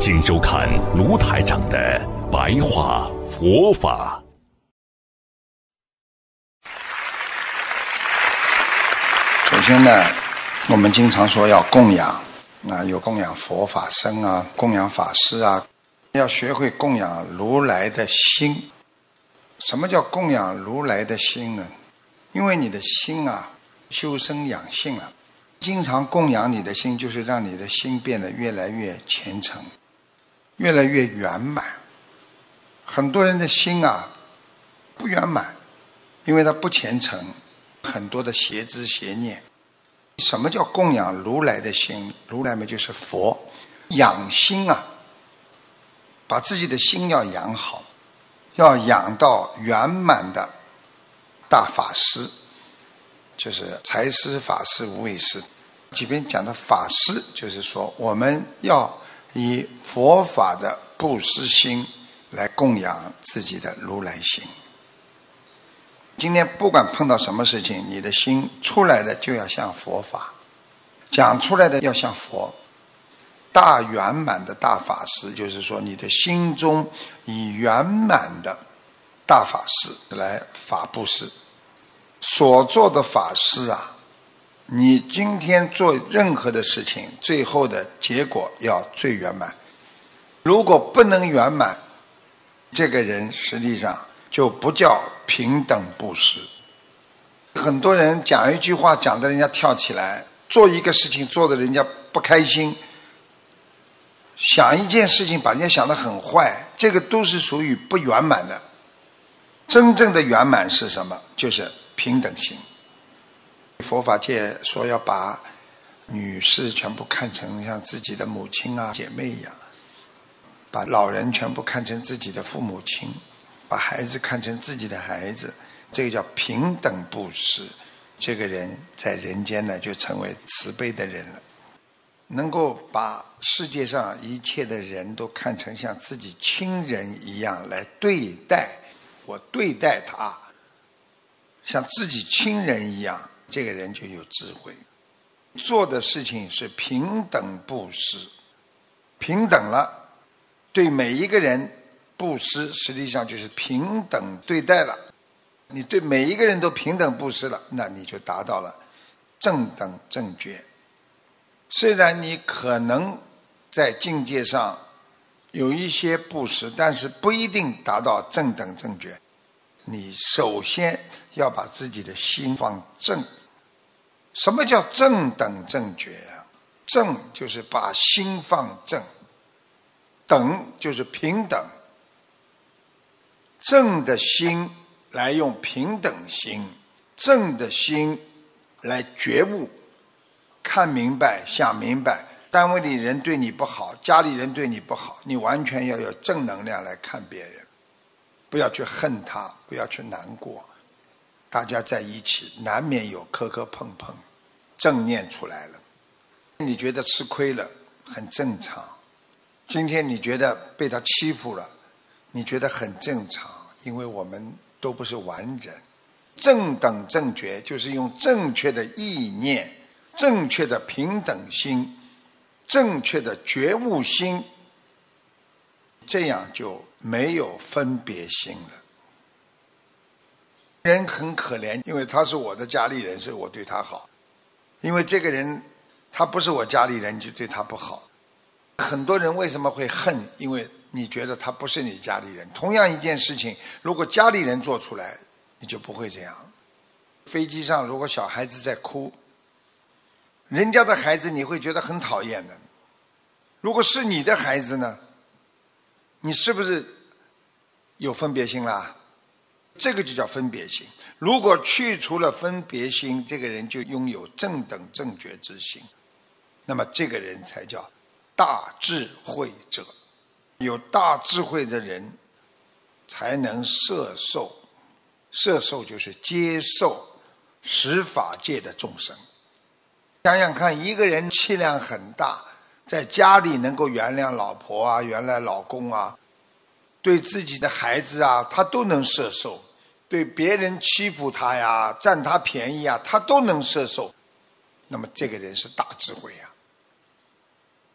请收看卢台长的白话佛法。首先呢，我们经常说要供养，啊，有供养佛法僧啊，供养法师啊，要学会供养如来的心。什么叫供养如来的心呢？因为你的心啊，修身养性了，经常供养你的心，就是让你的心变得越来越虔诚。越来越圆满，很多人的心啊不圆满，因为他不虔诚，很多的邪知邪念。什么叫供养如来的心？如来嘛就是佛，养心啊，把自己的心要养好，要养到圆满的大法师，就是财师、法师、无畏师。这边讲的法师，就是说我们要。以佛法的布施心来供养自己的如来心。今天不管碰到什么事情，你的心出来的就要像佛法，讲出来的要像佛。大圆满的大法师，就是说你的心中以圆满的大法师来法布施，所做的法师啊。你今天做任何的事情，最后的结果要最圆满。如果不能圆满，这个人实际上就不叫平等布施。很多人讲一句话，讲的人家跳起来；做一个事情，做的人家不开心；想一件事情，把人家想得很坏，这个都是属于不圆满的。真正的圆满是什么？就是平等心。佛法界说要把女士全部看成像自己的母亲啊、姐妹一样，把老人全部看成自己的父母亲，把孩子看成自己的孩子，这个叫平等布施。这个人在人间呢，就成为慈悲的人了，能够把世界上一切的人都看成像自己亲人一样来对待，我对待他像自己亲人一样。这个人就有智慧，做的事情是平等布施，平等了，对每一个人布施，实际上就是平等对待了。你对每一个人都平等布施了，那你就达到了正等正觉。虽然你可能在境界上有一些布施，但是不一定达到正等正觉。你首先要把自己的心放正。什么叫正等正觉啊？正就是把心放正，等就是平等。正的心来用平等心，正的心来觉悟，看明白、想明白。单位里人对你不好，家里人对你不好，你完全要有正能量来看别人，不要去恨他，不要去难过。大家在一起，难免有磕磕碰碰，正念出来了。你觉得吃亏了，很正常。今天你觉得被他欺负了，你觉得很正常，因为我们都不是完人。正等正觉，就是用正确的意念、正确的平等心、正确的觉悟心，这样就没有分别心了。人很可怜，因为他是我的家里人，所以我对他好。因为这个人他不是我家里人，就对他不好。很多人为什么会恨？因为你觉得他不是你家里人。同样一件事情，如果家里人做出来，你就不会这样。飞机上如果小孩子在哭，人家的孩子你会觉得很讨厌的。如果是你的孩子呢？你是不是有分别心啦？这个就叫分别心。如果去除了分别心，这个人就拥有正等正觉之心。那么这个人才叫大智慧者。有大智慧的人才能摄受，摄受就是接受十法界的众生。想想看，一个人气量很大，在家里能够原谅老婆啊、原来老公啊，对自己的孩子啊，他都能摄受；对别人欺负他呀、占他便宜啊，他都能摄受。那么这个人是大智慧呀！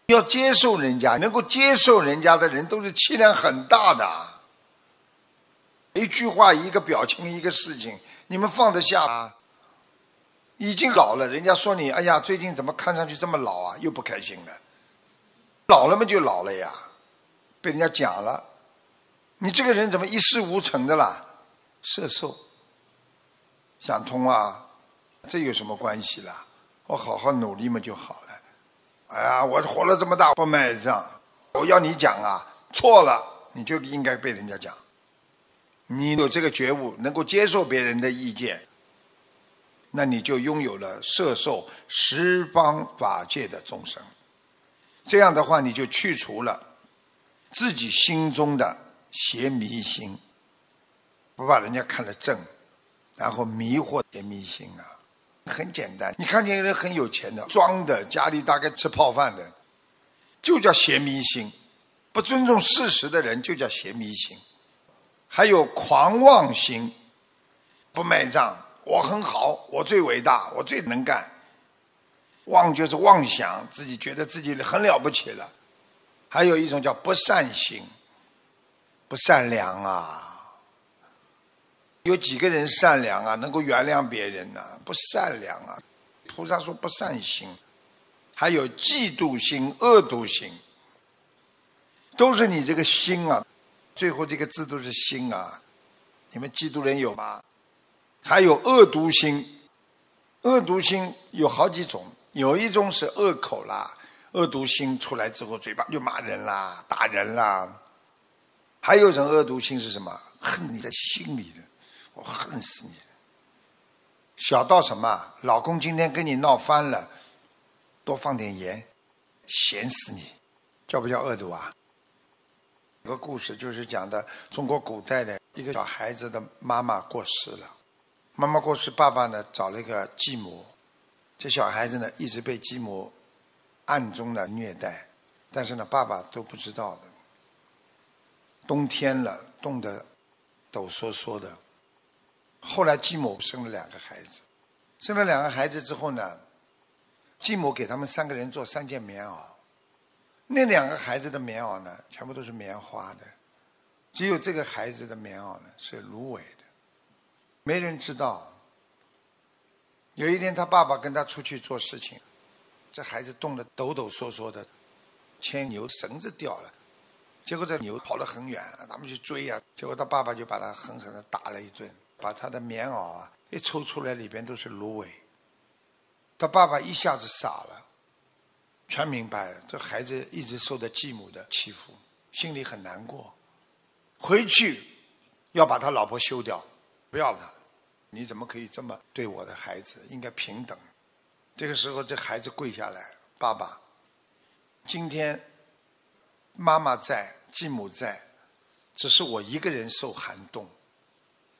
要接受人家，能够接受人家的人，都是气量很大的。一句话、一个表情、一个事情，你们放得下吗？已经老了，人家说你，哎呀，最近怎么看上去这么老啊？又不开心了。老了嘛就老了呀，被人家讲了，你这个人怎么一事无成的啦？色受，想通啊，这有什么关系啦？我好好努力嘛就好了。哎呀，我活了这么大不卖账，我要你讲啊，错了你就应该被人家讲。你有这个觉悟，能够接受别人的意见。那你就拥有了摄受十方法界的众生，这样的话你就去除了自己心中的邪迷心，不把人家看得正，然后迷惑邪迷心啊，很简单。你看见人很有钱的，装的，家里大概吃泡饭的，就叫邪迷心；不尊重事实的人就叫邪迷心，还有狂妄心，不卖账。我很好，我最伟大，我最能干。妄就是妄想，自己觉得自己很了不起了。还有一种叫不善心，不善良啊。有几个人善良啊，能够原谅别人呢？不善良啊。菩萨说不善心，还有嫉妒心、恶毒心，都是你这个心啊。最后这个字都是心啊。你们嫉妒人有吗？还有恶毒心，恶毒心有好几种，有一种是恶口啦，恶毒心出来之后，嘴巴就骂人啦、打人啦。还有一种恶毒心是什么？恨你在心里的，我恨死你。小到什么？老公今天跟你闹翻了，多放点盐，咸死你，叫不叫恶毒啊？有个故事就是讲的中国古代的一个小孩子的妈妈过世了。妈妈过世，爸爸呢找了一个继母，这小孩子呢一直被继母暗中的虐待，但是呢爸爸都不知道的。冬天了，冻得抖嗦嗦的。后来继母生了两个孩子，生了两个孩子之后呢，继母给他们三个人做三件棉袄，那两个孩子的棉袄呢全部都是棉花的，只有这个孩子的棉袄呢是芦苇的。没人知道。有一天，他爸爸跟他出去做事情，这孩子冻得抖抖嗦嗦的，牵牛绳子掉了，结果这牛跑了很远，他们去追呀，结果他爸爸就把他狠狠的打了一顿，把他的棉袄啊一抽出来，里边都是芦苇。他爸爸一下子傻了，全明白了，这孩子一直受着继母的欺负，心里很难过，回去要把他老婆休掉，不要他。你怎么可以这么对我的孩子？应该平等。这个时候，这孩子跪下来：“爸爸，今天妈妈在，继母在，只是我一个人受寒冻。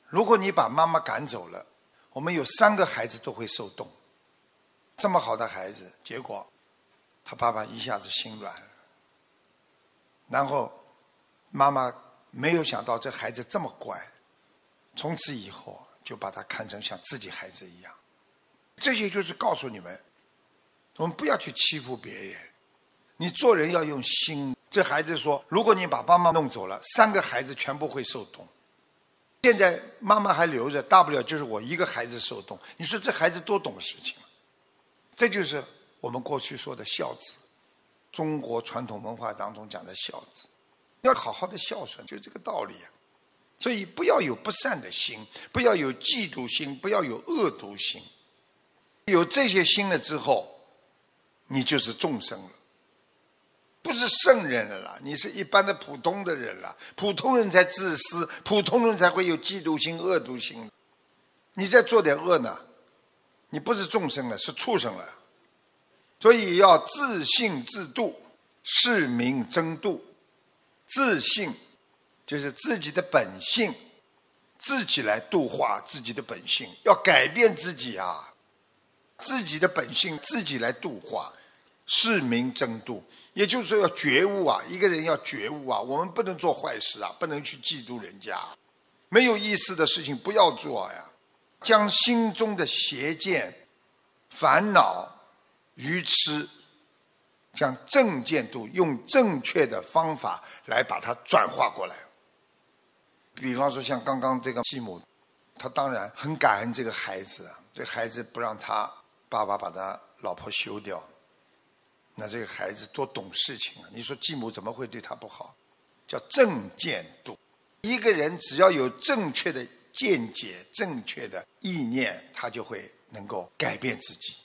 如果你把妈妈赶走了，我们有三个孩子都会受冻。这么好的孩子，结果他爸爸一下子心软了。然后妈妈没有想到这孩子这么乖，从此以后。”就把他看成像自己孩子一样，这些就是告诉你们，我们不要去欺负别人，你做人要用心。这孩子说：“如果你把妈妈弄走了，三个孩子全部会受冻。现在妈妈还留着，大不了就是我一个孩子受冻。你说这孩子多懂事情？这就是我们过去说的孝子，中国传统文化当中讲的孝子，要好好的孝顺，就这个道理。”所以不要有不善的心，不要有嫉妒心，不要有恶毒心。有这些心了之后，你就是众生了，是圣人了啦，你是一般的普通的人了。普通人才自私，普通人才会有嫉妒心、恶毒心。你再做点恶呢，你不是众生了，是畜生了。所以要自信自度，是名真度。自信就是自己的本性，自己来度化自己的本性，要改变自己啊，自己的本性自己来度化，是民争度，也就是说要觉悟啊，一个人要觉悟啊，我们不能做坏事啊，不能去嫉妒人家，没有意思的事情不要做呀，将心中的邪见、烦恼、愚痴。将正见度用正确的方法来把它转化过来。比方说，像刚刚这个继母，他当然很感恩这个孩子，这孩子不让他爸爸把他老婆休掉，那这个孩子多懂事情啊！你说继母怎么会对他不好？叫正见度。一个人只要有正确的见解、正确的意念，他就会能够改变自己。